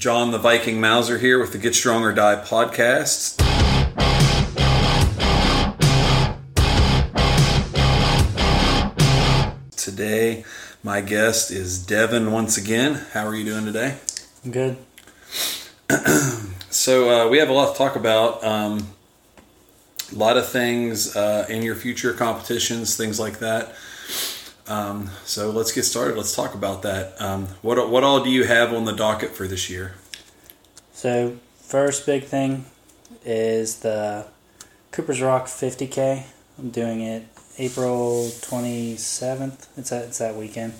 John the Viking Mauser here with the Get Strong or Die podcast. Today, my guest is Devan once again. How are you doing today? I'm good. So, uh, we have a lot to talk about. Um, a lot of things uh, in your future competitions, things like that. Um, so, let's get started. Let's talk about that. Um, what, what all do you have on the docket for this year? So, first big thing is the Cooper's Rock 50K. I'm doing it April 27th. It's that, it's that weekend.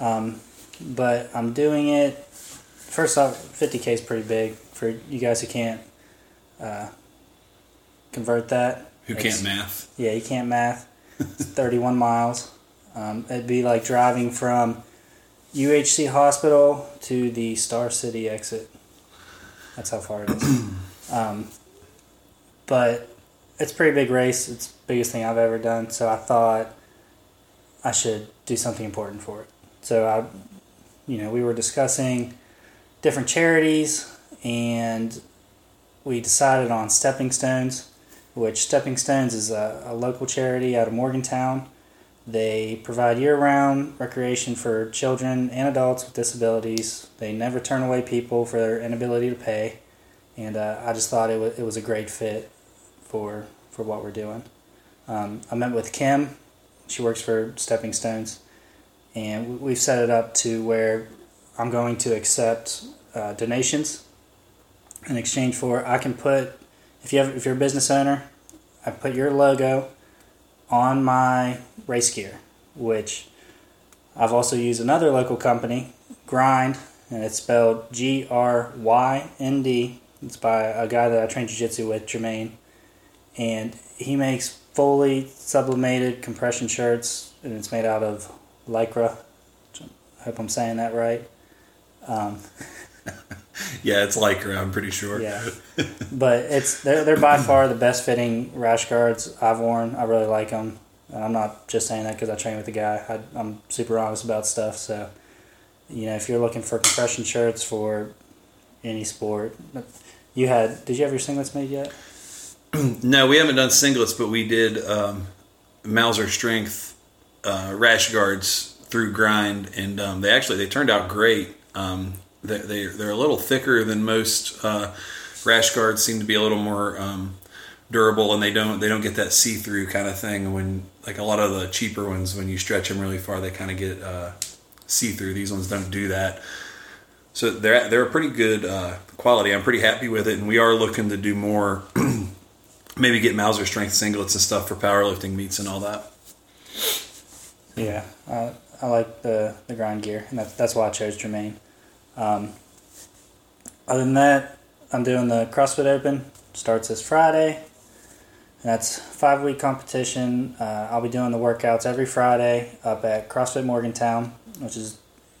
Um, but I'm doing it, first off, 50K is pretty big for you guys who can't uh, convert that. Who It's- can't math? Yeah, you can't math. It's 31 miles. Um, it'd be like driving from UHC Hospital to the Star City exit. That's how far it is. um, but it's a pretty big race. It's the biggest thing I've ever done. So I thought I should do something important for it. So I, you know, we were discussing different charities, and we decided on Stepping Stones which Stepping Stones is a, a local charity out of Morgantown. They provide year round recreation for children and adults with disabilities. They never turn away people for their inability to pay. And uh, I just thought it was, it was a great fit for, for what we're doing. Um, I met with Kim. She works for Stepping Stones. And we- we've set it up to where I'm going to accept uh, donations in exchange for I can put if you have if you're a business owner, I put your logo on my race gear, which I've also used another local company, Grynd, and it's spelled G R Y N D. It's by a guy that I trained jiu-jitsu with, Jermaine, and he makes fully sublimated compression shirts, and it's made out of lycra. I hope I'm saying that right. Um, Yeah, it's Lycra, I'm pretty sure. yeah, but it's they're they're by far the best fitting rash guards I've worn. I really like them, and I'm not just saying that because I train with the guy. I, I'm super honest about stuff. So, you know, if you're looking for compression shirts for any sport, you had did you have your singlets made yet? No, we haven't done singlets, but we did um, Mauser Strength uh, rash guards through Grynd, and um, they actually they turned out great. Um, they, they they're a little thicker than most uh, rash guards. Seem to be a little more um, durable, and they don't they don't get that see through kind of thing. When like a lot of the cheaper ones, when you stretch them really far, they kind of get uh, see through. These ones don't do that. So they're they're a pretty good uh, quality. I'm pretty happy with it, and we are looking to do more. maybe get Mauser strength singlets and stuff for powerlifting meets and all that. Yeah, I, I like the, the Grynd gear, and that's, that's why I chose Jermaine. Um, other than that, I'm doing the CrossFit Open. Starts this Friday. That's five week competition. Uh, I'll be doing the workouts every Friday up at CrossFit Morgantown, which is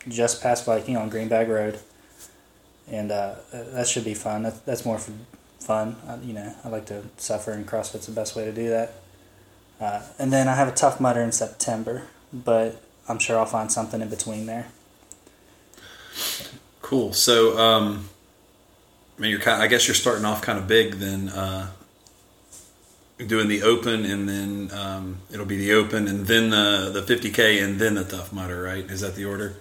just past Viking on Greenbag Road. And uh, that should be fun. That, that's more for fun. Uh, you know, I like to suffer, and CrossFit's the best way to do that. Uh, and then I have a Tough Mudder in September, but I'm sure I'll find something in between there. Cool. So, um, I mean, you're kind. I guess you're starting off kind of big then. Uh, doing the open, and then um, it'll be the open, and then the the 50k, and then the tough mudder. Right? Is that the order?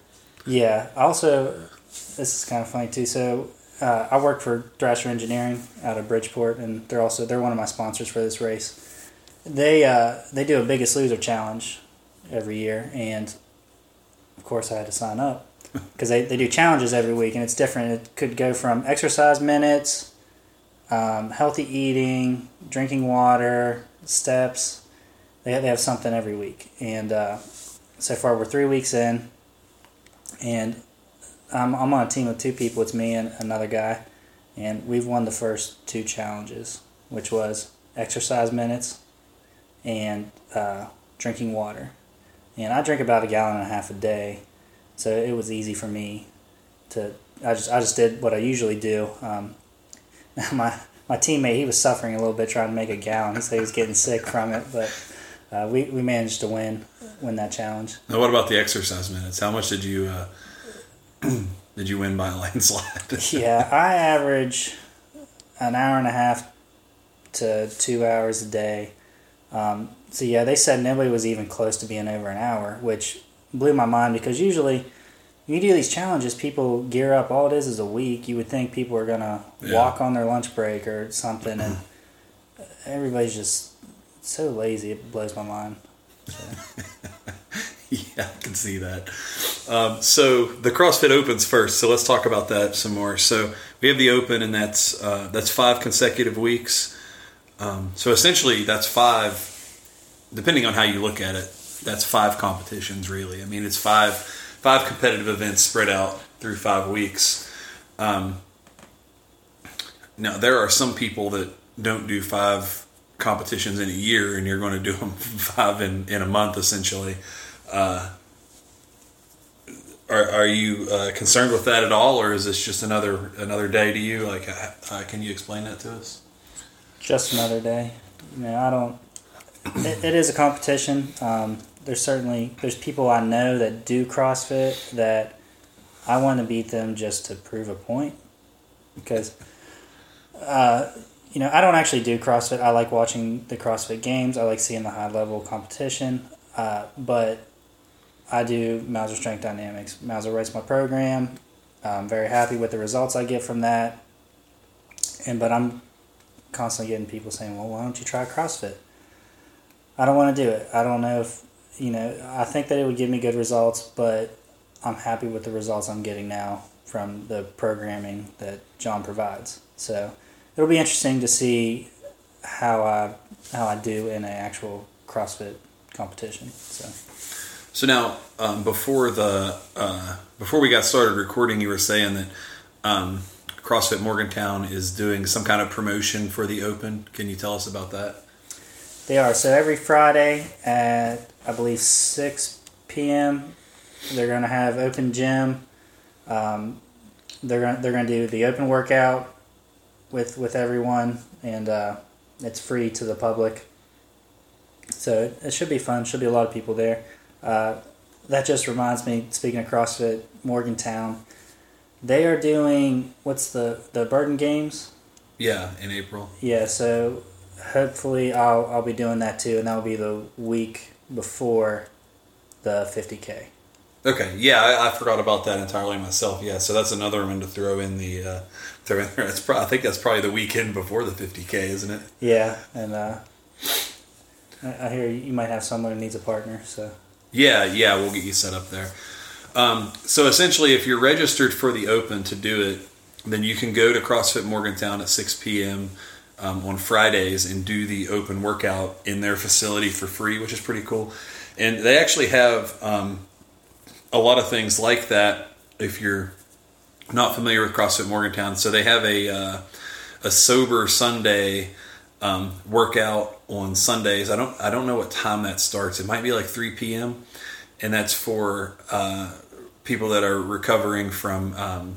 Yeah. Also, this is kind of funny too. So uh, I work for Thrasher Engineering out of Bridgeport, and they're also they're one of my sponsors for this race. They uh, they do a Biggest Loser challenge every year, and of course I had to sign up because they, they do challenges every week, and it's different. It could go from exercise minutes, um, healthy eating, drinking water, steps. They have, they have something every week, and uh, so far we're three weeks in, and I'm, I'm on a team of two people. It's me and another guy, and we've won the first two challenges, which was exercise minutes and uh, drinking water. And I drink about a gallon and a half a day, so it was easy for me to. I just I just did what I usually do. Um, my my teammate he was suffering a little bit trying to make a gallon. He said he was getting sick from it, but uh, we we managed to win win that challenge. Now, what about the exercise minutes? How much did you uh, Did you win by a landslide? yeah, I average an hour and a half to two hours a day. Um, so yeah, they said nobody was even close to being over an hour, which blew my mind because usually you do these challenges, people gear up. All it is is a week. You would think people are gonna Yeah. walk on their lunch break or something, and everybody's just so lazy. It blows my mind. yeah, I can see that. Um, so the CrossFit Opens first. So let's talk about that some more. So we have the Open, and that's uh, that's five consecutive weeks. Um, so essentially, that's five. Depending on how you look at it, that's five competitions. Really, I mean, it's five five competitive events spread out through five weeks. Um, now there are some people that don't do five competitions in a year, and you're going to do them five in, in a month, essentially. Uh, are, are you uh, concerned with that at all, or is this just another another day to you? Like, uh, can you explain that to us? just another day. Know, I don't. It, it is a competition. Um, there's certainly there's people I know that do CrossFit that I want to beat them just to prove a point because, uh, you know, I don't actually do CrossFit. I like watching the CrossFit games. I like seeing the high level competition, uh, but I do Mauser Strength Dynamics. Mauser writes my program. I'm very happy with the results I get from that. And but I'm constantly getting people saying, "Well, why don't you try CrossFit?" I don't want to do it. I don't know if you know. I think that it would give me good results, but I'm happy with the results I'm getting now from the programming that John provides. So it'll be interesting to see how I how I do in an actual CrossFit competition. So So now, um, before the uh, before we got started recording, you were saying that um, CrossFit Morgantown is doing some kind of promotion for the Open. Can you tell us about that? They are. So every Friday at I believe six p.m. They're going to have open gym. Um, they're going they're going to do the open workout with with everyone, and uh, it's free to the public. So it, it should be fun. Should be a lot of people there. Uh, that just reminds me. Speaking of CrossFit Morgantown, they are doing what's the the Burden Games. Yeah, in April. Yeah, so hopefully I'll I'll be doing that too, and that'll be the week before the 50k. Okay, yeah, I, I forgot about that entirely myself. Yeah, so that's another one to throw in the uh, throw in there. It's pro- I think that's probably the weekend before the 50k, isn't it? Yeah, and uh, I, I hear you might have someone who needs a partner. So Yeah, yeah, we'll get you set up there. Um, so essentially, if you're registered for the Open to do it, then you can go to CrossFit Morgantown at 6 p.m. Um, on Fridays and do the open workout in their facility for free, which is pretty cool. And they actually have um, a lot of things like that. If you're not familiar with CrossFit Morgantown, so they have a uh, a sober Sunday um, workout on Sundays. I don't I don't know what time that starts. It might be like 3 p.m. and that's for uh, people that are recovering from um,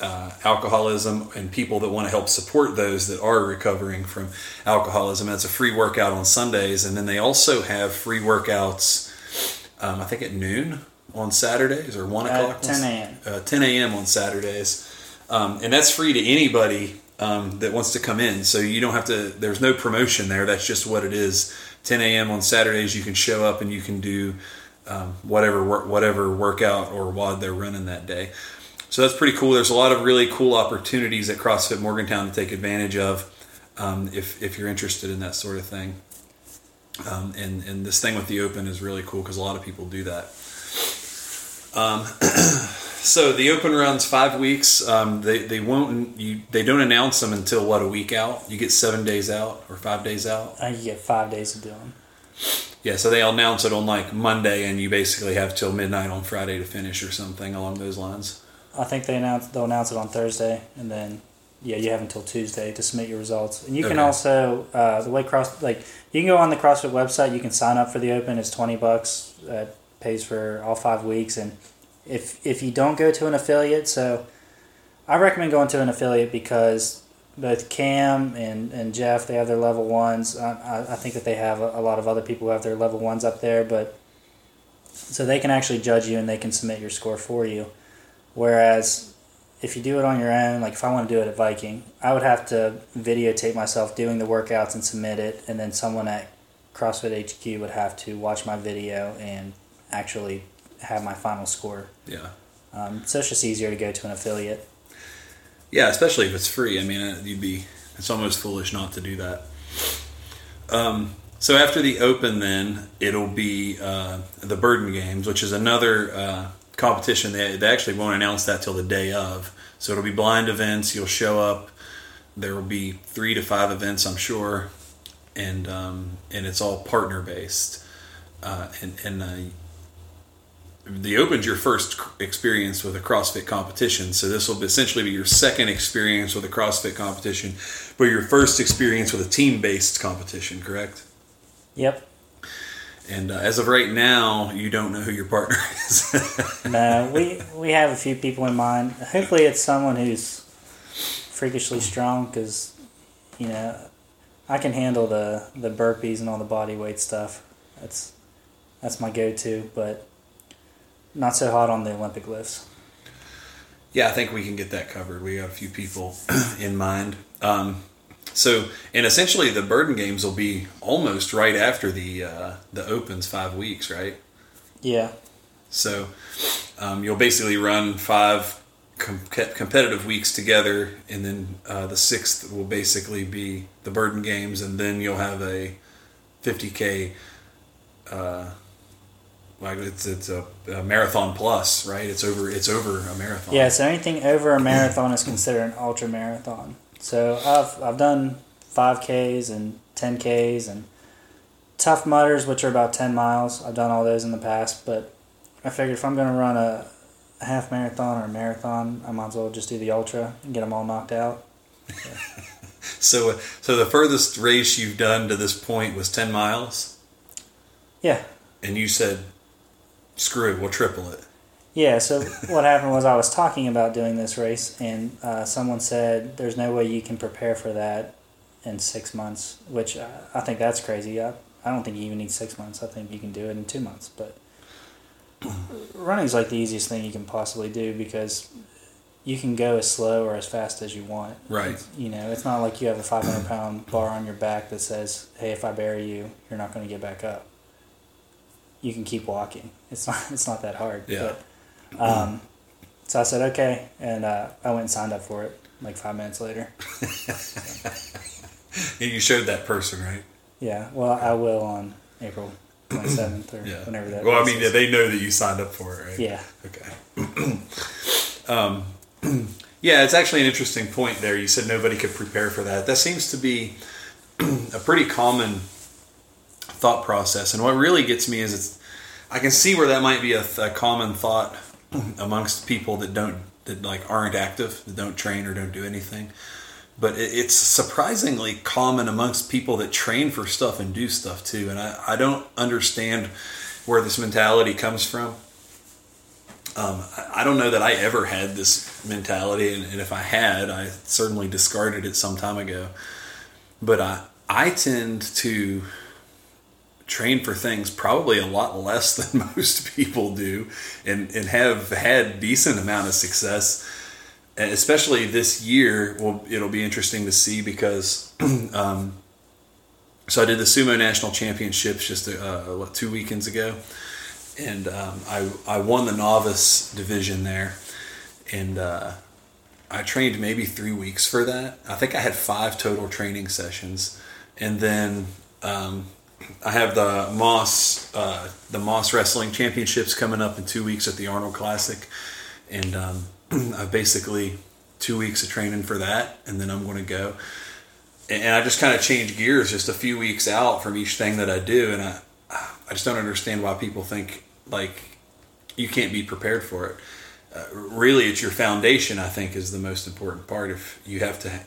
uh, alcoholism and people that want to help support those that are recovering from alcoholism. That's a free workout on Sundays, and then they also have free workouts. Um, I think at noon on Saturdays or one o'clock. at 10 a.m. Uh, 10 a.m. on Saturdays, um, and that's free to anybody um, that wants to come in. So you don't have to. There's no promotion there. That's just what it is. 10 a.m. on Saturdays, you can show up and you can do um, whatever whatever workout or WOD they're running that day. So that's pretty cool. There's a lot of really cool opportunities at CrossFit Morgantown to take advantage of um, if if you're interested in that sort of thing. Um, and and this thing with the open is really cool because a lot of people do that. Um, so the open runs five weeks. Um, they they won't you they don't announce them until what a week out. You get seven days out or five days out. I you get five days to do them. Yeah, so they'll announce it on like Monday, and you basically have till midnight on Friday to finish or something along those lines. I think they announce they'll announce it on Thursday, and then yeah, you have until Tuesday to submit your results. And you can Okay. also uh, the way cross like you can go on the CrossFit website. You can sign up for the Open. It's twenty bucks. Uh, pays for all five weeks. And if if you don't go to an affiliate, so I recommend going to an affiliate because both Cam and, and Jeff they have their level ones. I, I, I think that they have a, a lot of other people who have their level ones up there, but so they can actually judge you and they can submit your score for you. Whereas if you do it on your own, like if I want to do it at Viking, I would have to videotape myself doing the workouts and submit it, and then someone at CrossFit HQ would have to watch my video and actually have my final score. Yeah. Um, so it's just easier to go to an affiliate. Yeah, especially if it's free. I mean, uh, you'd be it's almost foolish not to do that. Um, so after the Open, then it'll be uh, the Burden Games, which is another uh, competition. They, they actually won't announce that till the day of. So it'll be blind events. You'll show up. There will be three to five events, I'm sure, and um, and it's all partner based. Uh, and and uh, the Open's your first experience with a CrossFit competition, so this will essentially be your second experience with a CrossFit competition, but your first experience with a team-based competition, correct? Yep. And uh, as of right now, you don't know who your partner is. no, we we have a few people in mind. Hopefully, it's someone who's freakishly strong because you know I can handle the the burpees and all the body weight stuff. That's that's my go-to, but not so hot on the Olympic lifts. Yeah, I think we can get that covered. We got a few people in mind. Um, so, and essentially, the Burden Games will be almost right after the uh, the Opens, five weeks, right? Yeah. So, um, you'll basically run five com- competitive weeks together, and then uh, the sixth will basically be the Burden Games, and then you'll have a 50k. Uh, like it's it's a, a, marathon plus, right? It's over it's over a marathon. Yeah, so anything over a marathon is considered an ultra marathon. So I've I've done five Ks and ten Ks and Tough Mudders, which are about ten miles. I've done all those in the past, but I figured if I'm going to run a, a, half marathon or a marathon, I might as well just do the ultra and get them all knocked out. so, so the furthest race you've done to this point was ten miles. Yeah. And you said screw it, we'll triple it. Yeah, so what happened was I was talking about doing this race, and uh, someone said, There's no way you can prepare for that in six months, which uh, I think that's crazy. I, I don't think you even need six months. I think you can do it in two months. But running's like the easiest thing you can possibly do because you can go as slow or as fast as you want. Right. It's, you know, it's not like you have a 500 pound bar on your back that says, Hey, if I bury you, you're not going to get back up you can keep walking. It's not it's not that hard. Yeah. But, um, so I said okay, and uh, I went and signed up for it. Like five minutes later. you showed that person, right? Yeah. Well, I will on April twenty seventh or yeah. whenever that. Well, I mean, is. they know that you signed up for it, right? Yeah. Okay. um, yeah, it's actually an interesting point there. You said nobody could prepare for that. That seems to be a pretty common thought process. And what really gets me is it's I can see where that might be a, a common thought amongst people that don't that like aren't active, that don't train or don't do anything. But it, it's surprisingly common amongst people that train for stuff and do stuff too. And I, I don't understand where this mentality comes from. Um, I don't know that I ever had this mentality, and, and, if I had, I certainly discarded it some time ago. But I, I tend to train for things probably a lot less than most people do and, and have had decent amount of success especially this year. Well it'll be interesting to see because um, so i did the sumo national championships just uh, what two weekends ago. And um, I, I won the novice division there. And uh, i trained maybe three weeks for that. I think i had five total training sessions. And then um, I have the Mas uh, the Mas Wrestling Championships coming up in two weeks at the Arnold Classic, and um, I basically two weeks of training for that, and then I'm going to go. And I just kind of change gears just a few weeks out from each thing that I do, and I I just don't understand why people think like you can't be prepared for it. Uh, really, it's your foundation. I think is the most important part. If you have to,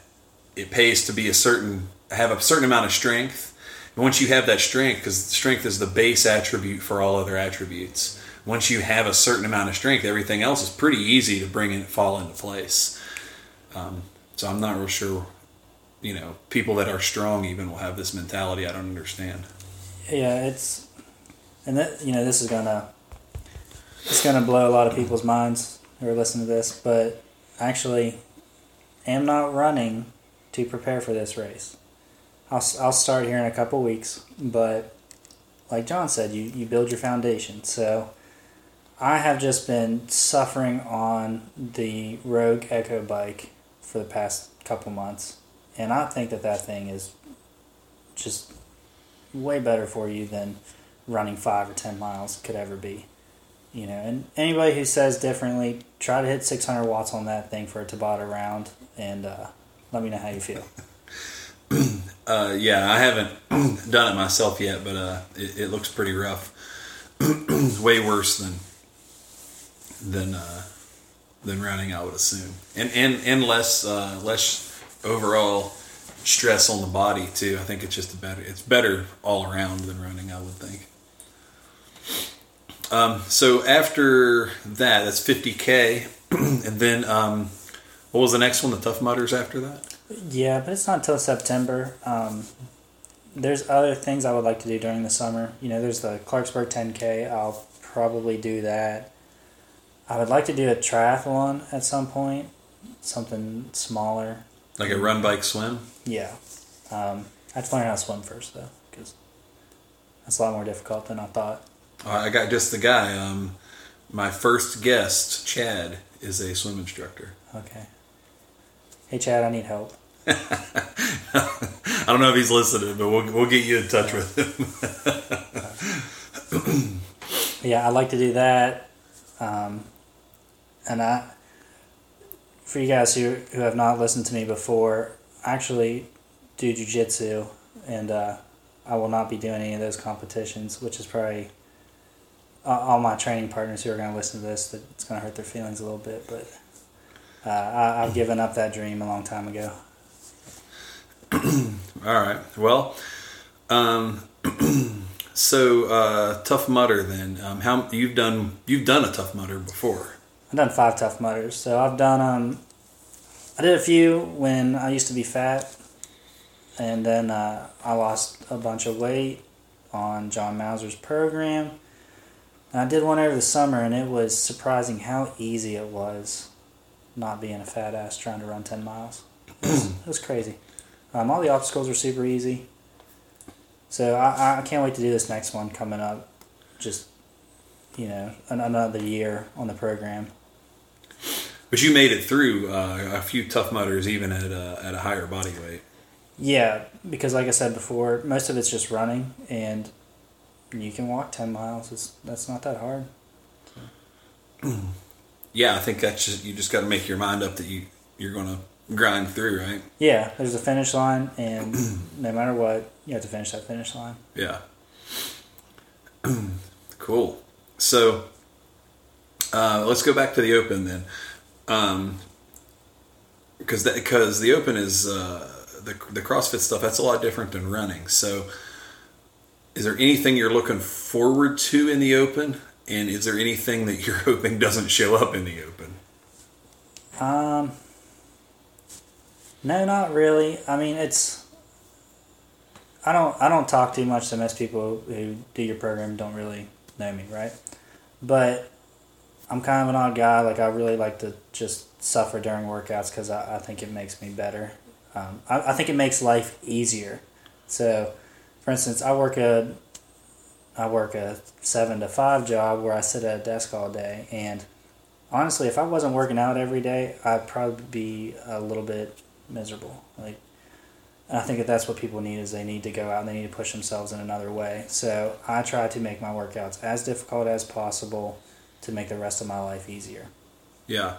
it pays to be a certain have a certain amount of strength once you have that strength, because strength is the base attribute for all other attributes. Once you have a certain amount of strength, everything else is pretty easy to bring and fall into place. Um, so I'm not real sure. You know, people that are strong even will have this mentality. I don't understand. Yeah, it's, and that you know, this is gonna, it's gonna blow a lot of people's minds who are listening to this. But actually am not running to prepare for this race. I'll, I'll start here in a couple weeks, but like John said, you, you build your foundation. So I have just been suffering on the Rogue Echo bike for the past couple months, and I think that that thing is just way better for you than running five or ten miles could ever be. You know, and anybody who says differently, try to hit 600 watts on that thing for a Tabata round, and uh, let me know how you feel. uh, yeah, I haven't done it myself yet, but uh, it, it, looks pretty rough. Way worse than than uh, than running, I would assume, and and and less uh, less overall stress on the body too. I think it's just a better it's better all around than running. I would think. Um, so after that, that's 50k, and then um, what was the next one? The Tough Mudders after that. Yeah, but it's not until September. Um, there's other things I would like to do during the summer. You know, there's the Clarksburg 10K. I'll probably do that. I would like to do a triathlon at some point, something smaller. Like a run, bike, swim. Yeah, um, I have to learn how to swim first though, because that's a lot more difficult than I thought. I got just the guy. Um, my first guest, Chad, is a swim instructor. Okay. Hey, Chad, I need help. I don't know if he's listening, but we'll we'll get you in touch with him. yeah, I like to do that, um, and I, for you guys who who have not listened to me before, I actually do jujitsu, and uh, I will not be doing any of those competitions, which is probably all my training partners who are going to listen to this that it's going to hurt their feelings a little bit, but uh, I, have given up that dream a long time ago. all right. Well, um, so uh, tough mudder. then. Um, how you've done? You've done a tough mudder before. I've done five tough mudders. So I've done um, I did a few when I used to be fat, and then uh, I lost a bunch of weight on John Mauser's program and I did one over the summer, and it was surprising how easy it was not being a fat ass trying to run 10 miles. It was, it was crazy. Um, all the obstacles were super easy. So I, I can't wait to do this next one coming up. Just, you know, another year on the program. But you made it through uh, a few tough mudders even at a, at a higher body weight. Yeah, because like I said before, most of it's just running, and you can walk 10 miles. It's, that's not that hard. Yeah, I think that's just, you just got to make your mind up that you, you're going to grind through, right? Yeah, there's a finish line, and no matter what, you have to finish that finish line. Yeah. cool. So uh, let's go back to the open then. Um, because because the open is uh, the the CrossFit stuff. That's a lot different than running. So is there anything you're looking forward to in the open and is there anything that you're hoping doesn't show up in the open? Um no not really. I mean it's i don't i don't talk too much to most people who do your program don't really know me right? But i'm kind of an odd guy. Like i really like to just suffer during workouts because I, I think it makes me better. Um, I, I think it makes life easier. So for instance, I work a I work a seven to five job where I sit at a desk all day, and honestly, if I wasn't working out every day, I'd probably be a little bit miserable. Like, I think that that's what people need is they need to go out and they need to push themselves in another way. So I try to make my workouts as difficult as possible to make the rest of my life easier. Yeah.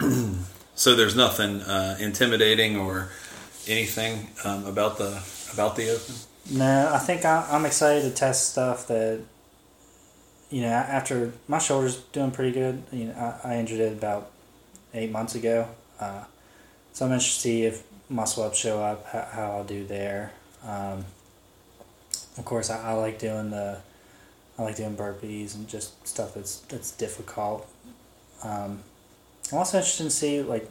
so there's nothing uh, intimidating or anything um, about the about the open. No, I think I, I'm excited to test stuff that, you know, after my shoulder's doing pretty good. You know, I, I injured it about eight months ago. Uh, so I'm interested to see if muscle ups show up, how, how I'll do there. Um, of course, I, I like doing the, I like doing burpees and just stuff that's that's difficult. Um, I'm also interested to see like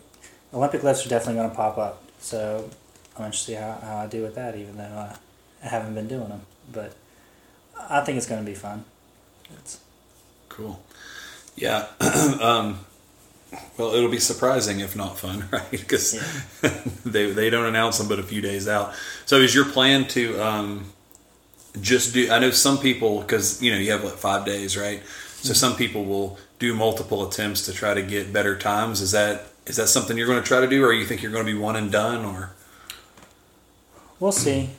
Olympic lifts are definitely going to pop up. So I'm interested to see how, how I do with that, even though I I haven't been doing them, but I think it's going to be fun. It's cool. Yeah. um, Well, it'll be surprising if not fun, right? Because Yeah. they they don't announce them but a few days out. So is your plan to um, just do? I know some people because you know you have what five days, right? So some people will do multiple attempts to try to get better times. Is that is that something you're going to try to do, or you think you're going to be one and done, or We'll see.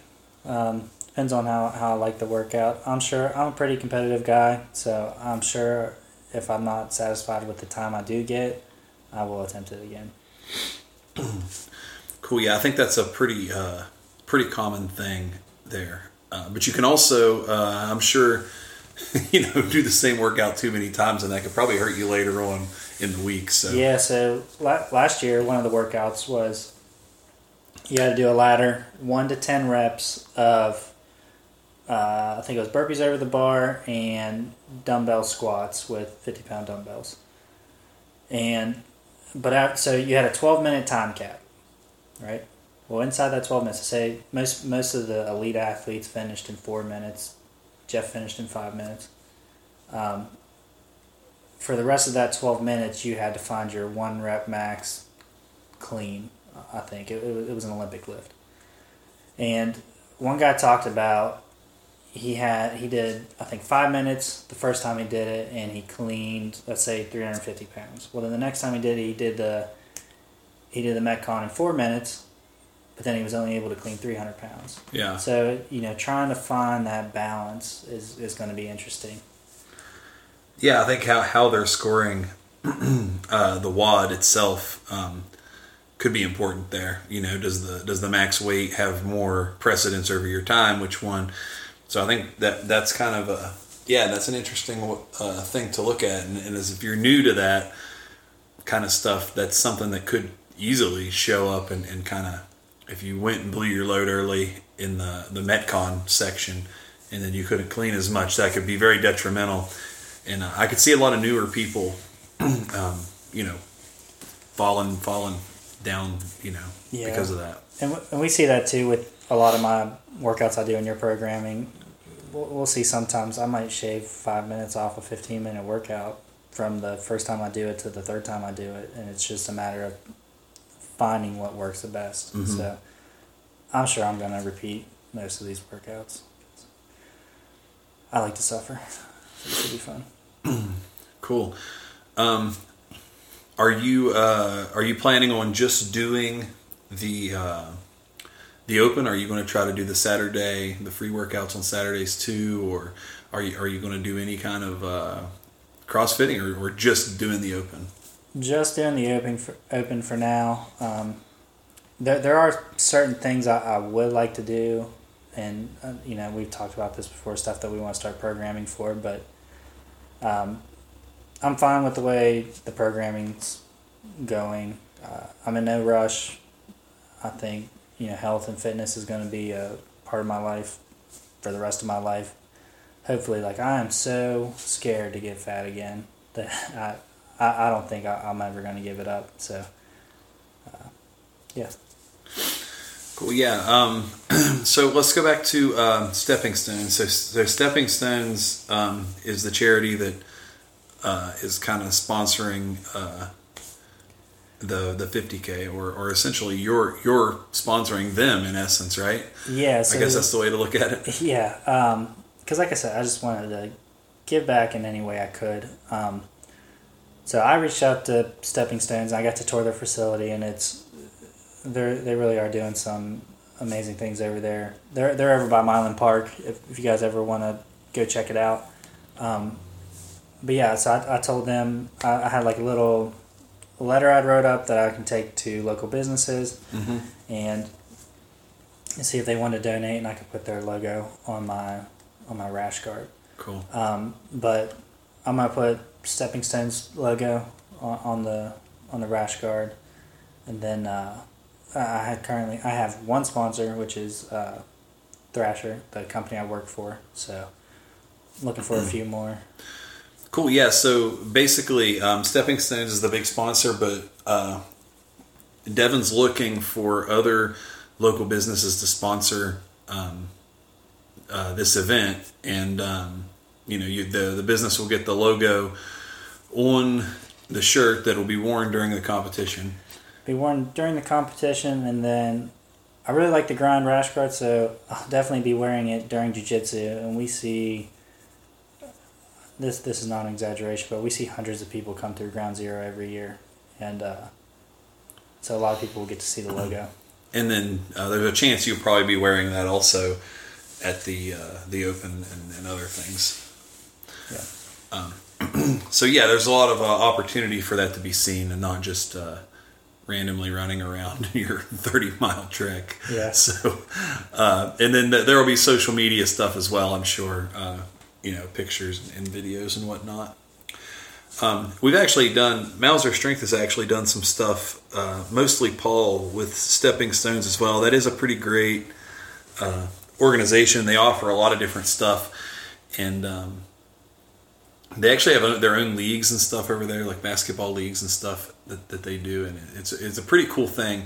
Um, depends on how, how I like the workout. I'm sure I'm a pretty competitive guy, so I'm sure if I'm not satisfied with the time I do get, I will attempt it again. Cool. Yeah, I think that's a pretty uh, pretty common thing there. Uh, but you can also, uh, I'm sure, you know, do the same workout too many times, and that could probably hurt you later on in the week. So Yeah, so la- last year, one of the workouts was you had to do a ladder, one to 10 reps of, uh, I think it was burpees over the bar and dumbbell squats with 50 pound dumbbells. And, but out, so you had a 12 minute time cap, right? Well, inside that 12 minutes, I say most, most of the elite athletes finished in four minutes. Jeff finished in five minutes. Um, for the rest of that 12 minutes, you had to find your one rep max clean. I think it, it, was, it was an Olympic lift. And one guy talked about he had he did I think five minutes the first time he did it, and he cleaned let's say 350 pounds. Well, then the next time he did it, he did the he did the metcon in four minutes, but then he was only able to clean 300 pounds. yeah, So you know, trying to find that balance is is going to be interesting. yeah. I think how how they're scoring uh, the WOD itself um, could be important there. You know, does the does the max weight have more precedence over your time? Which one? So I think that that's kind of a yeah, that's an interesting uh, thing to look at. And, and as if you're new to that kind of stuff, that's something that could easily show up and, and kind of if you went and blew your load early in the the Metcon section, and then you couldn't clean as much, that could be very detrimental. And uh, I could see a lot of newer people, um, you know, falling falling down, you know, Yeah. because of that. And, w- and we see that too with a lot of my workouts I do in your programming. We'll, we'll see sometimes I might shave five minutes off a 15 minute workout from the first time I do it to the third time I do it. And it's just a matter of finding what works the best. Mhm. So I'm sure I'm going to repeat most of these workouts. I like to suffer. It should be fun. Cool. Um, are you uh, are you planning on just doing the uh, the open? Are you going to try to do the Saturday, the free workouts on Saturdays too, or are you are you going to do any kind of uh, crossfitting, or, or just doing the open? just doing the open for, open for now. Um, there, there are certain things I, I would like to do, and uh, you know we've talked about this before, stuff that we want to start programming for. But um, I'm fine with the way the programming's going. Uh, I'm in no rush. I think you know health and fitness is going to be a part of my life for the rest of my life. Hopefully, like I am so scared to get fat again that I I, I don't think I, I'm ever going to give it up. So, uh, yeah. Cool. Yeah. Um, so let's go back to um, Stepping Stones. So, so Stepping Stones um, is the charity that uh, is kind of sponsoring uh, the the 50k, or, or essentially you're you're sponsoring them in essence, right? Yeah. So, I guess that's the way to look at it. Yeah. Because, like I said, I just wanted to give back in any way I could. Um, so I reached out to Stepping Stones. I got to tour their facility, and it's they they really are doing some amazing things over there. They're they're over by Mylan Park. If, if you guys ever want to go check it out. Um, but yeah, so I, I told them I, I had like a little letter I'd wrote up that I can take to local businesses Mm-hmm. and see if they want to donate, and I could put their logo on my on my rash guard. Cool. Um, but I'm gonna put Stepping Stones logo on, on the on the rash guard, and then uh, I had currently I have one sponsor, which is uh, Thrasher, the company I work for. So looking for a few more. Cool. Yeah. So basically, um, Stepping Stones is the big sponsor, but uh, Devan's looking for other local businesses to sponsor um, uh, this event, and um, you know, you, the the business will get the logo on the shirt that will be worn during the competition. Be worn during the competition, and then I really like the Grynd rash guard, so I'll definitely be wearing it during jujitsu. And we see this. This is not an exaggeration, but we see hundreds of people come through Ground Zero every year, and uh, so a lot of people will get to see the logo. And then uh, there's a chance you'll probably be wearing that also at the uh, the open and, and other things. Yeah. Um, so yeah, there's a lot of uh, opportunity for that to be seen and not just uh, randomly running around your 30 mile trek. Yeah. So, uh, and then th- there will be social media stuff as well. I'm sure. Uh, you know, pictures and videos and whatnot. Um, we've actually done Mauser Strength has actually done some stuff, uh, mostly Paul with Stepping Stones as well. That is a pretty great uh, organization. They offer a lot of different stuff, and um, they actually have their own leagues and stuff over there, like basketball leagues and stuff that, that they do, and it's it's a pretty cool thing.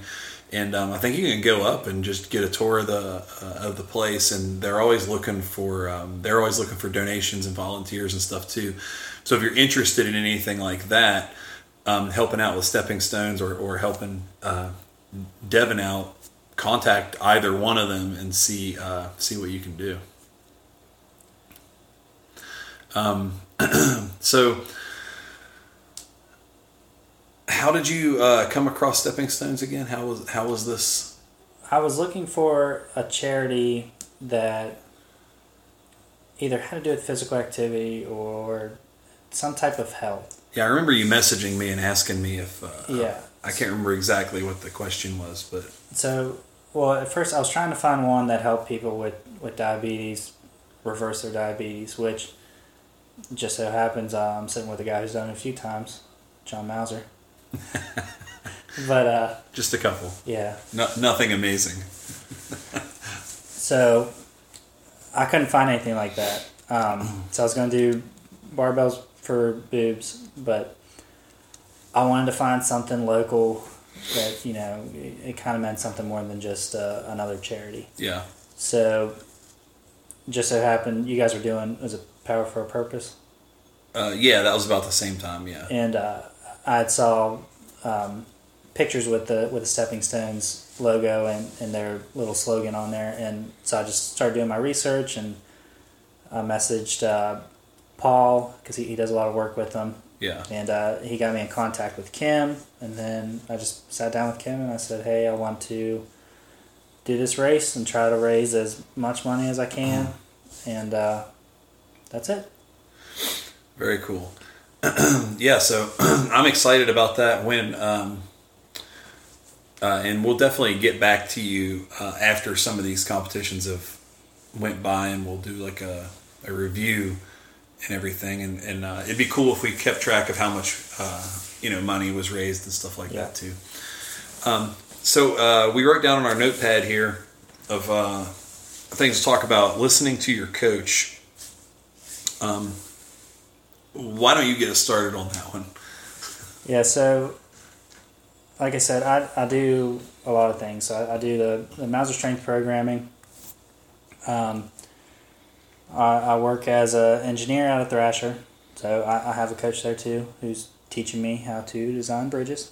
And um, I think you can go up and just get a tour of the uh, of the place, and they're always looking for um, they're always looking for donations and volunteers and stuff too. So if you're interested in anything like that, um, helping out with stepping stones or, or helping uh, Devan out, contact either one of them and see uh, see what you can do. Um, so, how did you uh, come across stepping stones again? How was how was this? I was looking for a charity that either had to do with physical activity or some type of health. Yeah, I remember you messaging me and asking me if. Uh, Yeah. I can't remember exactly what the question was, but So, well, at first I was trying to find one that helped people with, with diabetes reverse their diabetes, which just so happens uh, I'm sitting with a guy who's done it a few times, John Mauser. but uh, just a couple. yeah, No, nothing amazing. so I couldn't find anything like that. Um, so I was going to do barbells for boobs, but I wanted to find something local that you know it, it kind of meant something more than just uh, another charity. Yeah. So, just so happened you guys were doing was it Power for a Purpose, Uh, yeah, that was about the same time. Yeah. and uh, I saw um, pictures with the with the Stepping Stones logo and, and their little slogan on there, and so I just started doing my research and I messaged uh, Paul because he, he does a lot of work with them, Yeah. and uh, he got me in contact with Kim, and then I just sat down with Kim and I said, "Hey, I want to do this race and try to raise as much money as I can," and uh, that's it. Very cool. yeah, so I'm excited about that when, um, uh, and we'll definitely get back to you uh, after some of these competitions have went by, and we'll do like a, a review and everything. And, and uh, it'd be cool if we kept track of how much uh, you know money was raised and stuff like Yeah. that too. Um, so uh, we wrote down on our notepad here of uh, things to talk about. Listening to your coach. Um, why don't you get us started on that one? Yeah, so like I said, I, I do a lot of things. I, I do the, the Mauser Strength Programming. Um, I, I work as an engineer out at Thrasher. So I, I have a coach there too who's teaching me how to design bridges.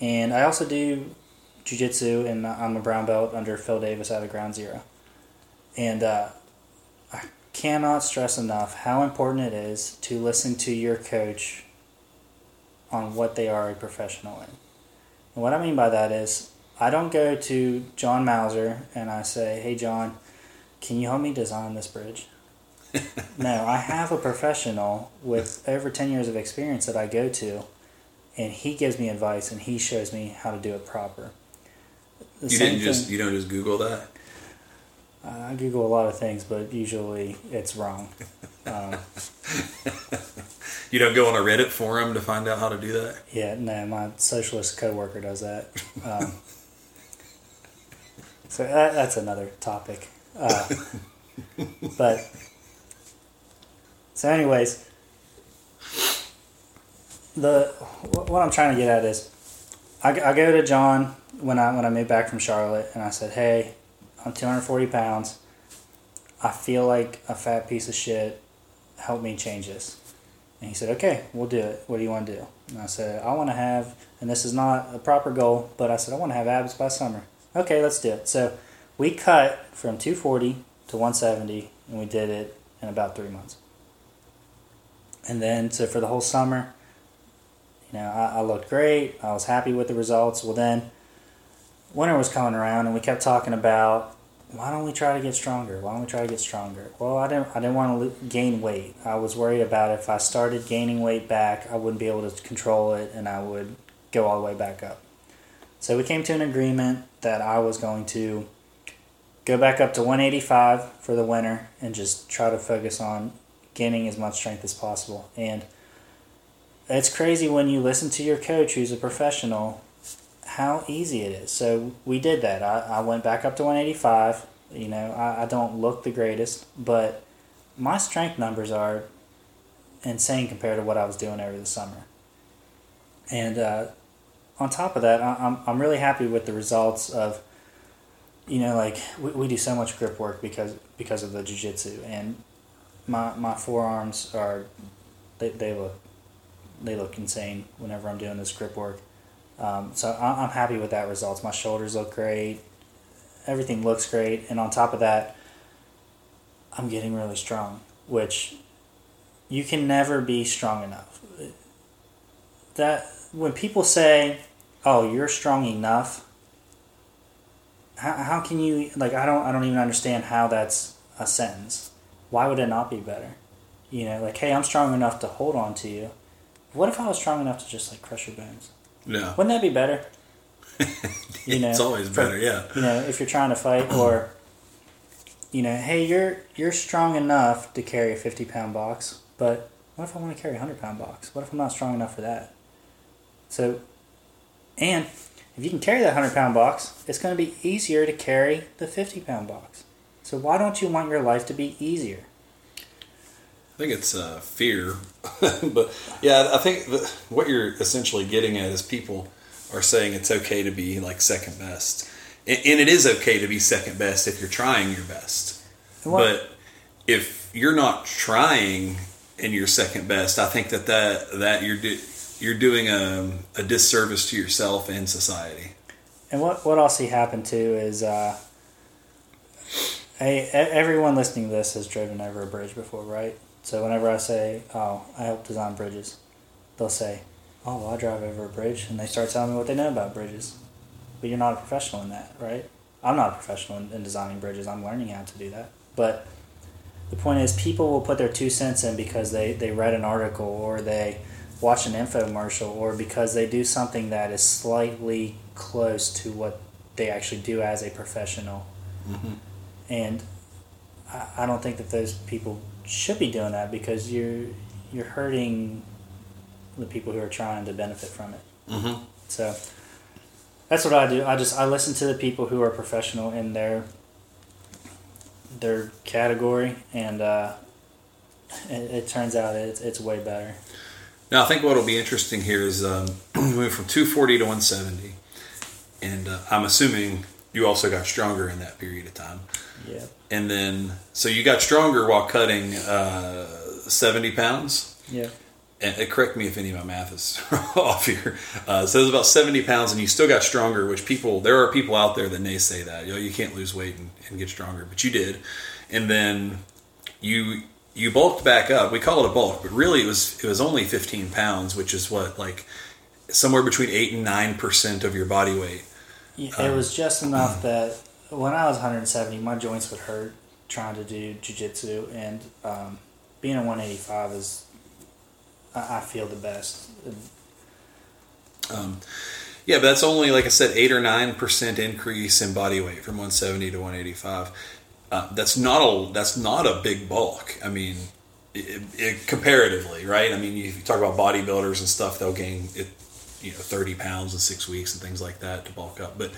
And I also do jujitsu, and I'm a brown belt under Phil Davis out of Ground Zero. And uh, cannot stress enough how important it is to listen to your coach on what they are a professional in. And what I mean by that is, I don't go to John Mauser and I say, "Hey, John, can you help me design this bridge?" no, I have a professional with over ten years of experience that I go to, and he gives me advice and he shows me how to do it proper. The You didn't just thing- you don't just Google that. Uh, I Google a lot of things, but usually it's wrong. Um, You don't go on a Reddit forum to find out how to do that. Yeah, no, my socialist coworker does that. Um, so that, that's another topic. Uh, but so, anyways, the what I'm trying to get at is, I, I go to John when I when I moved back from Charlotte, and I said, "Hey, I'm 240 pounds. I feel like a fat piece of shit. Help me change this." And he said, okay, we'll do it. What do you want to do? And I said, I want to have, and this is not a proper goal, but I said, I want to have abs by summer. Okay, let's do it. So we cut from 240 to 170, and we did it in about three months. And then, so for the whole summer, you know, I, I looked great. I was happy with the results. Well, then winter was coming around, and we kept talking about why don't we try to get stronger? Why don't we try to get stronger? Well, I didn't. I didn't want to gain weight. I was worried about if I started gaining weight back, I wouldn't be able to control it, and I would go all the way back up. So we came to an agreement that I was going to go back up to 185 for the winter and just try to focus on gaining as much strength as possible. And it's crazy when you listen to your coach who's a professional how easy it is. So we did that. I, I went back up to 185. You know, I, I don't look the greatest, but my strength numbers are insane compared to what I was doing over the summer. And uh, on top of that, I, I'm, I'm really happy with the results of, you know, like we, we do so much grip work because because of the jiu-jitsu and my, my forearms are, they, they look, they look insane whenever I'm doing this grip work um, so I'm happy with that results. My shoulders look great. Everything looks great, and on top of that, I'm getting really strong, which you can never be strong enough. That when people say, "Oh, you're strong enough," how, how can you like? I don't I don't even understand how that's a sentence. Why would it not be better? You know, like, hey, I'm strong enough to hold on to you. What if I was strong enough to just like crush your bones? Yeah. Wouldn't that be better? You know, it's always for- better, yeah. You know, if you're trying to fight, or you know, hey, you're you're strong enough to carry a 50 pound box, but what if I want to carry a 100 pound box? What if I'm not strong enough for that? So, and if you can carry that 100 pound box, it's going to be easier to carry the 50 pound box. So why don't you want your life to be easier? I think it's uh, fear, but yeah, I think the, what you're essentially getting at is people are saying it's okay to be like second best, and, and it is okay to be second best if you're trying your best. But if you're not trying and you're second best, I think that that, that you're do, you're doing a, a disservice to yourself and society. And what what I'll see happen too is, uh, hey, everyone listening to this has driven over a bridge before, right? So whenever I say, "Oh, I help design bridges," they'll say, "Oh, well, I drive over a bridge," and they start telling me what they know about bridges. But you're not a professional in that, right? I'm not a professional in, in designing bridges. I'm learning how to do that. But the point is, people will put their two cents in because they, they read an article or they watch an infomercial or because they do something that is slightly close to what they actually do as a professional. Mm-hmm. And I, I don't think that those people should be doing that because you're you're hurting the people who are trying to benefit from it. Mm-hmm. So that's what I do. I just I listen to the people who are professional in their their category, and uh, it, it turns out it's it's way better. Now, I think what will be interesting here is um, we went from 240 to 170, and uh, I'm assuming you also got stronger in that period of time. Yeah. And then, so you got stronger while cutting uh, 70 pounds. Yeah. And correct me if any of my math is off here. Uh, so it was about 70 pounds, and you still got stronger, which people, there are people out there that may say that. You know, you can't lose weight and, and get stronger, but you did. And then you you bulked back up. We call it a bulk, but really it was it was only 15 pounds, which is what like somewhere between eight and nine percent of your body weight. It was just enough that when I was 170, my joints would hurt trying to do jujitsu, and um, being at 185 is, I, I feel the best. Um, yeah, but that's only like I said, eight or nine percent increase in body weight from 170 to 185. Uh, that's not a that's not a big bulk. I mean, it, it, comparatively, right? I mean, you talk about bodybuilders and stuff; they'll gain it, you know, 30 pounds in six weeks and things like that to bulk up. But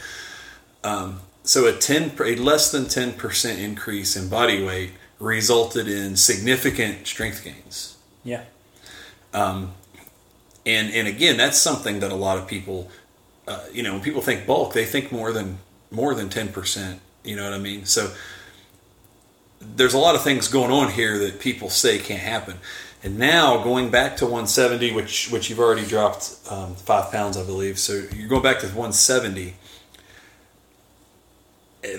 um, so a 10 a less than 10 percent increase in body weight resulted in significant strength gains. Yeah. Um, and and again, that's something that a lot of people, uh, you know, when people think bulk, they think more than more than ten percent. You know what I mean? So there's a lot of things going on here that people say can't happen. And now going back to 170, which which you've already dropped um, five pounds, I believe. So you're going back to 170.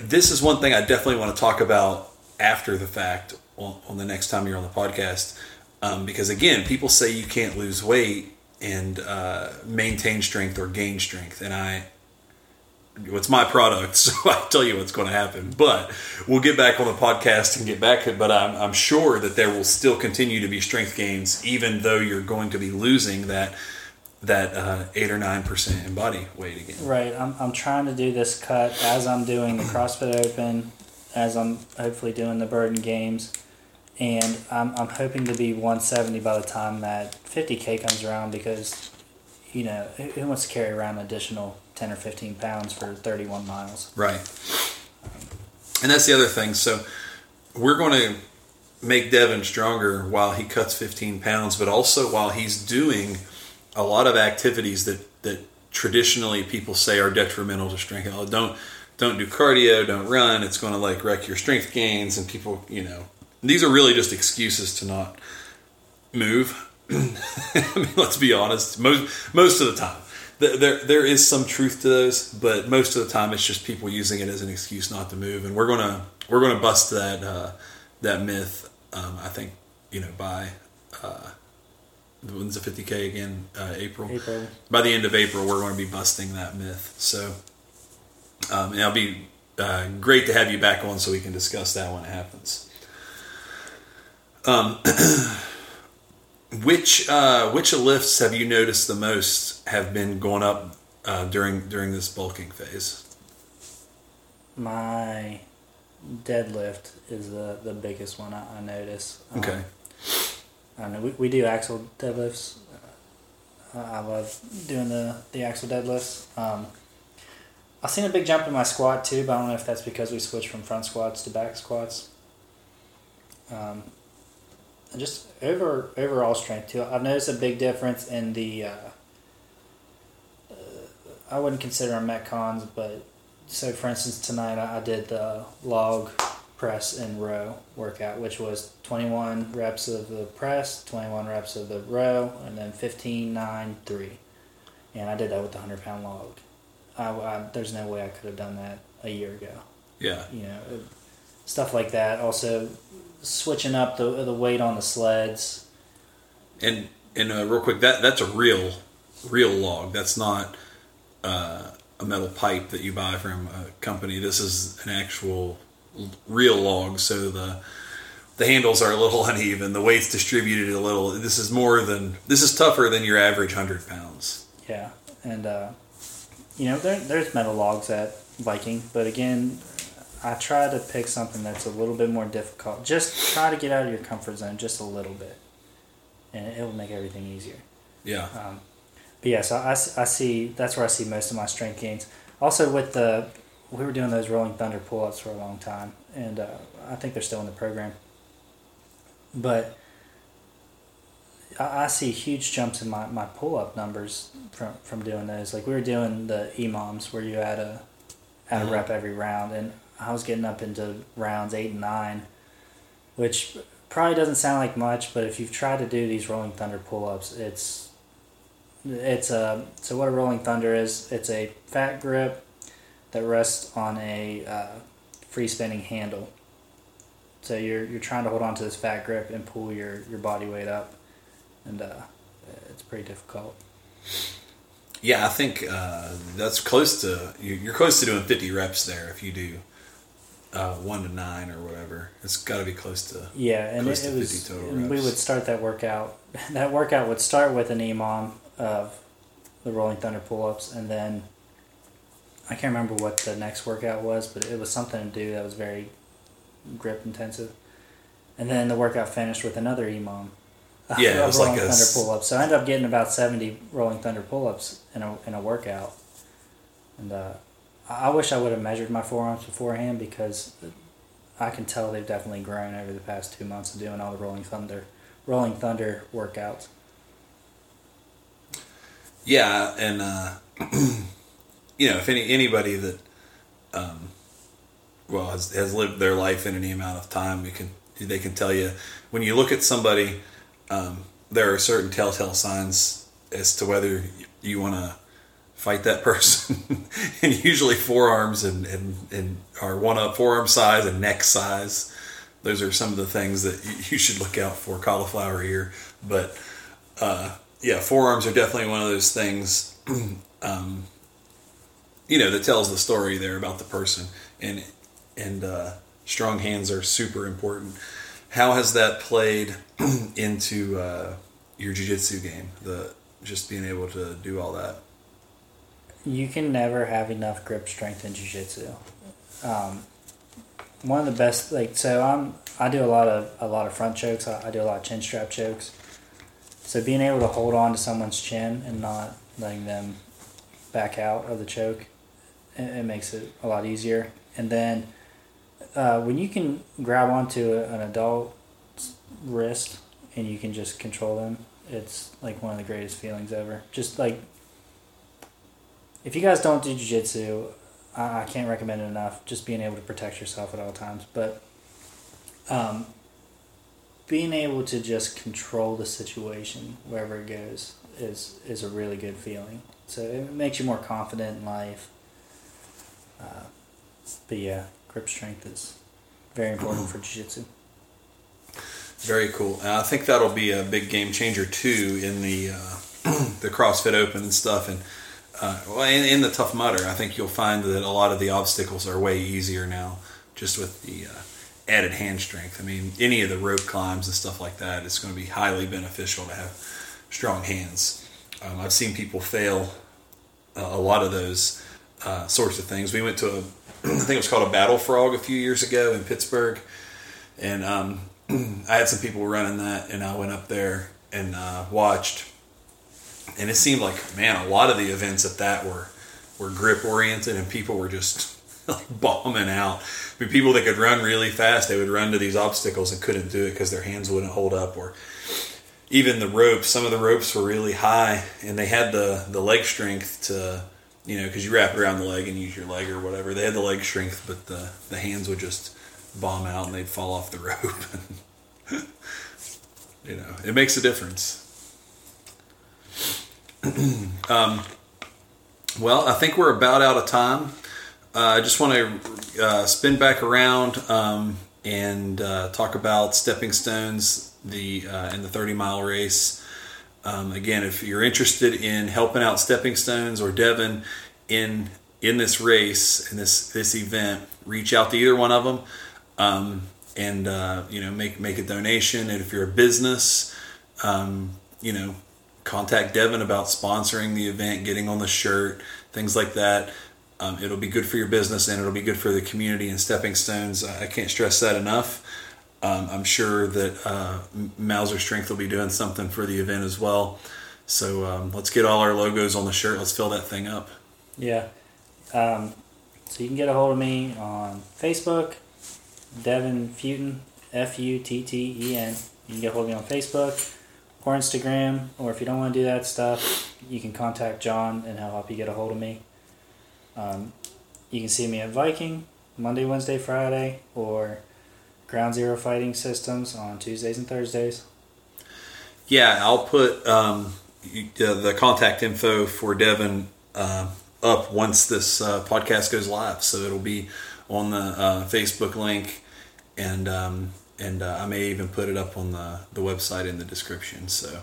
This is one thing I definitely want to talk about after the fact on, on the next time you're on the podcast, um, because again, people say you can't lose weight and uh, maintain strength or gain strength, and I it's my product, so I tell you what's going to happen. But we'll get back on the podcast and get back. But I'm, I'm sure that there will still continue to be strength gains, even though you're going to be losing that that uh, eight or nine percent in body weight again. Right. I'm, I'm trying to do this cut as I'm doing the CrossFit Open, as I'm hopefully doing the Burden Games, and I'm, I'm hoping to be 170 by the time that 50k comes around because, you know, who wants to carry around additional 10 or 15 pounds for 31 miles? Right. And that's the other thing. So we're going to make Devan stronger while he cuts 15 pounds, but also while he's doing a lot of activities that that traditionally people say are detrimental to strength. Don't don't do cardio, don't run. It's going to like wreck your strength gains, and people, you know, these are really just excuses to not move. I mean, let's be honest. Most most of the time, there there is some truth to those, but most of the time, it's just people using it as an excuse not to move. And we're gonna we're gonna bust that uh, that myth. Um, I think you know by. Uh, when's the 50k again? Uh, April. April. By the end of April, we're going to be busting that myth. So, um, and it'll be uh, great to have you back on so we can discuss that when it happens. Um, which uh, which lifts have you noticed the most have been going up uh, during during this bulking phase? My deadlift is the, the biggest one I, I notice. Um, Okay. I don't know. We, we do axle deadlifts. Uh, I love doing the, the axle deadlifts. Um, I've seen a big jump in my squat too, but I don't know if that's because we switched from front squats to back squats. Um, just over overall strength too. I've noticed a big difference in the. Uh, uh, I wouldn't consider them metcons, but so for instance tonight I, I did the log press and row workout, which was 21 reps of the press, 21 reps of the row, and then 15, 9, 3. And I did that with the 100 pound log. I, I, there's no way I could have done that a year ago. Yeah. You know, stuff like that. Also, switching up the, the weight on the sleds. And and uh, real quick, that that's a real real log. That's not uh, a metal pipe that you buy from a company. This is an actual real log. So the the handles are a little uneven. The weight's distributed a little. This is more than this is tougher than your average hundred pounds. Yeah. And, uh, you know, there, there's metal logs at Viking, but again, I try to pick something that's a little bit more difficult. Just try to get out of your comfort zone just a little bit, and it will make everything easier. Yeah. Um, but yeah, so I, I see that's where I see most of my strength gains. Also, with the we were doing those rolling thunder pull ups for a long time, and uh, I think they're still in the program. But I, I see huge jumps in my, my pull up numbers from from doing those. Like we were doing the EMOMs where you add a add a rep every round, and I was getting up into rounds eight and nine, which probably doesn't sound like much, but if you've tried to do these rolling thunder pull ups, it's it's a so what a rolling thunder is. It's a fat grip that rests on a uh, free spinning handle. So you're you're trying to hold on to this fat grip and pull your, your body weight up, and uh, it's pretty difficult. Yeah, I think uh, that's close to you- you're close to doing 50 reps there if you do uh, one to nine or whatever. It's got to be close to. Yeah, and Close it, to it was. 50 total and we would start that workout. That workout would start with an EMOM of the Rolling Thunder pull ups, and then I can't remember what the next workout was, but it was something to do that was very grip intensive. And then the workout finished with another EMOM. Yeah, it was like a Thunder pull ups. So I ended up getting about seventy Rolling Thunder pull ups in a in a workout, and uh, I wish I would have measured my forearms beforehand because I can tell they've definitely grown over the past two months of doing all the Rolling Thunder, Rolling Thunder workouts. Yeah, and uh, you know, if any anybody that um, well has, has lived their life in any amount of time, we can they can tell you when you look at somebody um, there are certain telltale signs as to whether you want to fight that person. and usually forearms and, and, and are one up forearm size and neck size. Those are some of the things that you should look out for cauliflower ear. But uh, yeah, forearms are definitely one of those things. um, you know that tells the story there about the person and and uh, strong hands are super important how has that played into uh, your jiu-jitsu game the just being able to do all that you can never have enough grip strength in jiu-jitsu um, one of the best like so i'm i do a lot of a lot of front chokes I, I do a lot of chin strap chokes so being able to hold on to someone's chin and not letting them back out of the choke it, makes it a lot easier. And then uh, when you can grab onto a, an adult's wrist and you can just control them, it's like one of the greatest feelings ever. Just like if you guys don't do jiu-jitsu, I, I can't recommend it enough. Just being able to protect yourself at all times, but um, being able to just control the situation wherever it goes is is a really good feeling. So it makes you more confident in life. Uh, but yeah, grip strength is very important for jiu-jitsu. Very cool. And I think that'll be a big game changer too in the uh, the CrossFit Open and stuff, and uh, well, in, in, the Tough Mudder, I think you'll find that a lot of the obstacles are way easier now, just with the uh, added hand strength. I mean, any of the rope climbs and stuff like that, it's going to be highly beneficial to have strong hands. Um, I've seen people fail uh, a lot of those uh, sorts of things. We went to a, I think it was called a Battle Frog a few years ago in Pittsburgh, and um, I had some people running that, and I went up there and uh, watched, and it seemed like man, a lot of the events at that were were grip oriented, and people were just bombing out. I mean, people that could run really fast, they would run to these obstacles and couldn't do it because their hands wouldn't hold up, or even the ropes. Some of the ropes were really high, and they had the the leg strength to you know, because you wrap it around the leg and use your leg or whatever. They had the leg strength, but the the hands would just bomb out and they'd fall off the rope. you know, it makes a difference. um, well, I think we're about out of time. Uh, I just want to uh, spin back around um, and uh, talk about stepping stones, the uh, in the thirty mile race. Um, again, if you're interested in helping out Stepping Stones or Devan in in this race in this this event, reach out to either one of them, um, and uh, you know make make a donation. And if you're a business, um, you know, contact Devan about sponsoring the event, getting on the shirt, things like that. Um, it'll be good for your business and it'll be good for the community and Stepping Stones. I can't stress that enough. Um, I'm sure that uh, Mauser Strength will be doing something for the event as well. So um, let's get all our logos on the shirt. Let's fill that thing up. Yeah. Um, so you can get a hold of me on Facebook, Devan Futten, F U T T E N. You can get a hold of me on Facebook or Instagram, or if you don't want to do that stuff, you can contact John and he'll help you get a hold of me. Um, you can see me at Viking Monday, Wednesday, Friday, or Ground Zero Fighting Systems on Tuesdays and Thursdays. Yeah, I'll put um, the contact info for Devan uh, up once this uh, podcast goes live, so it'll be on the uh, Facebook link, and um, and uh, I may even put it up on the the website in the description. So.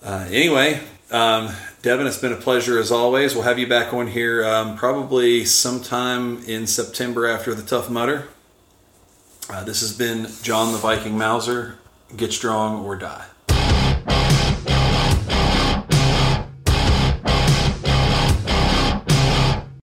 Uh, anyway, um, Devan, it's been a pleasure as always. We'll have you back on here um, probably sometime in September after the Tough Mudder. Uh, this has been John the Viking Mauser. Get strong or die.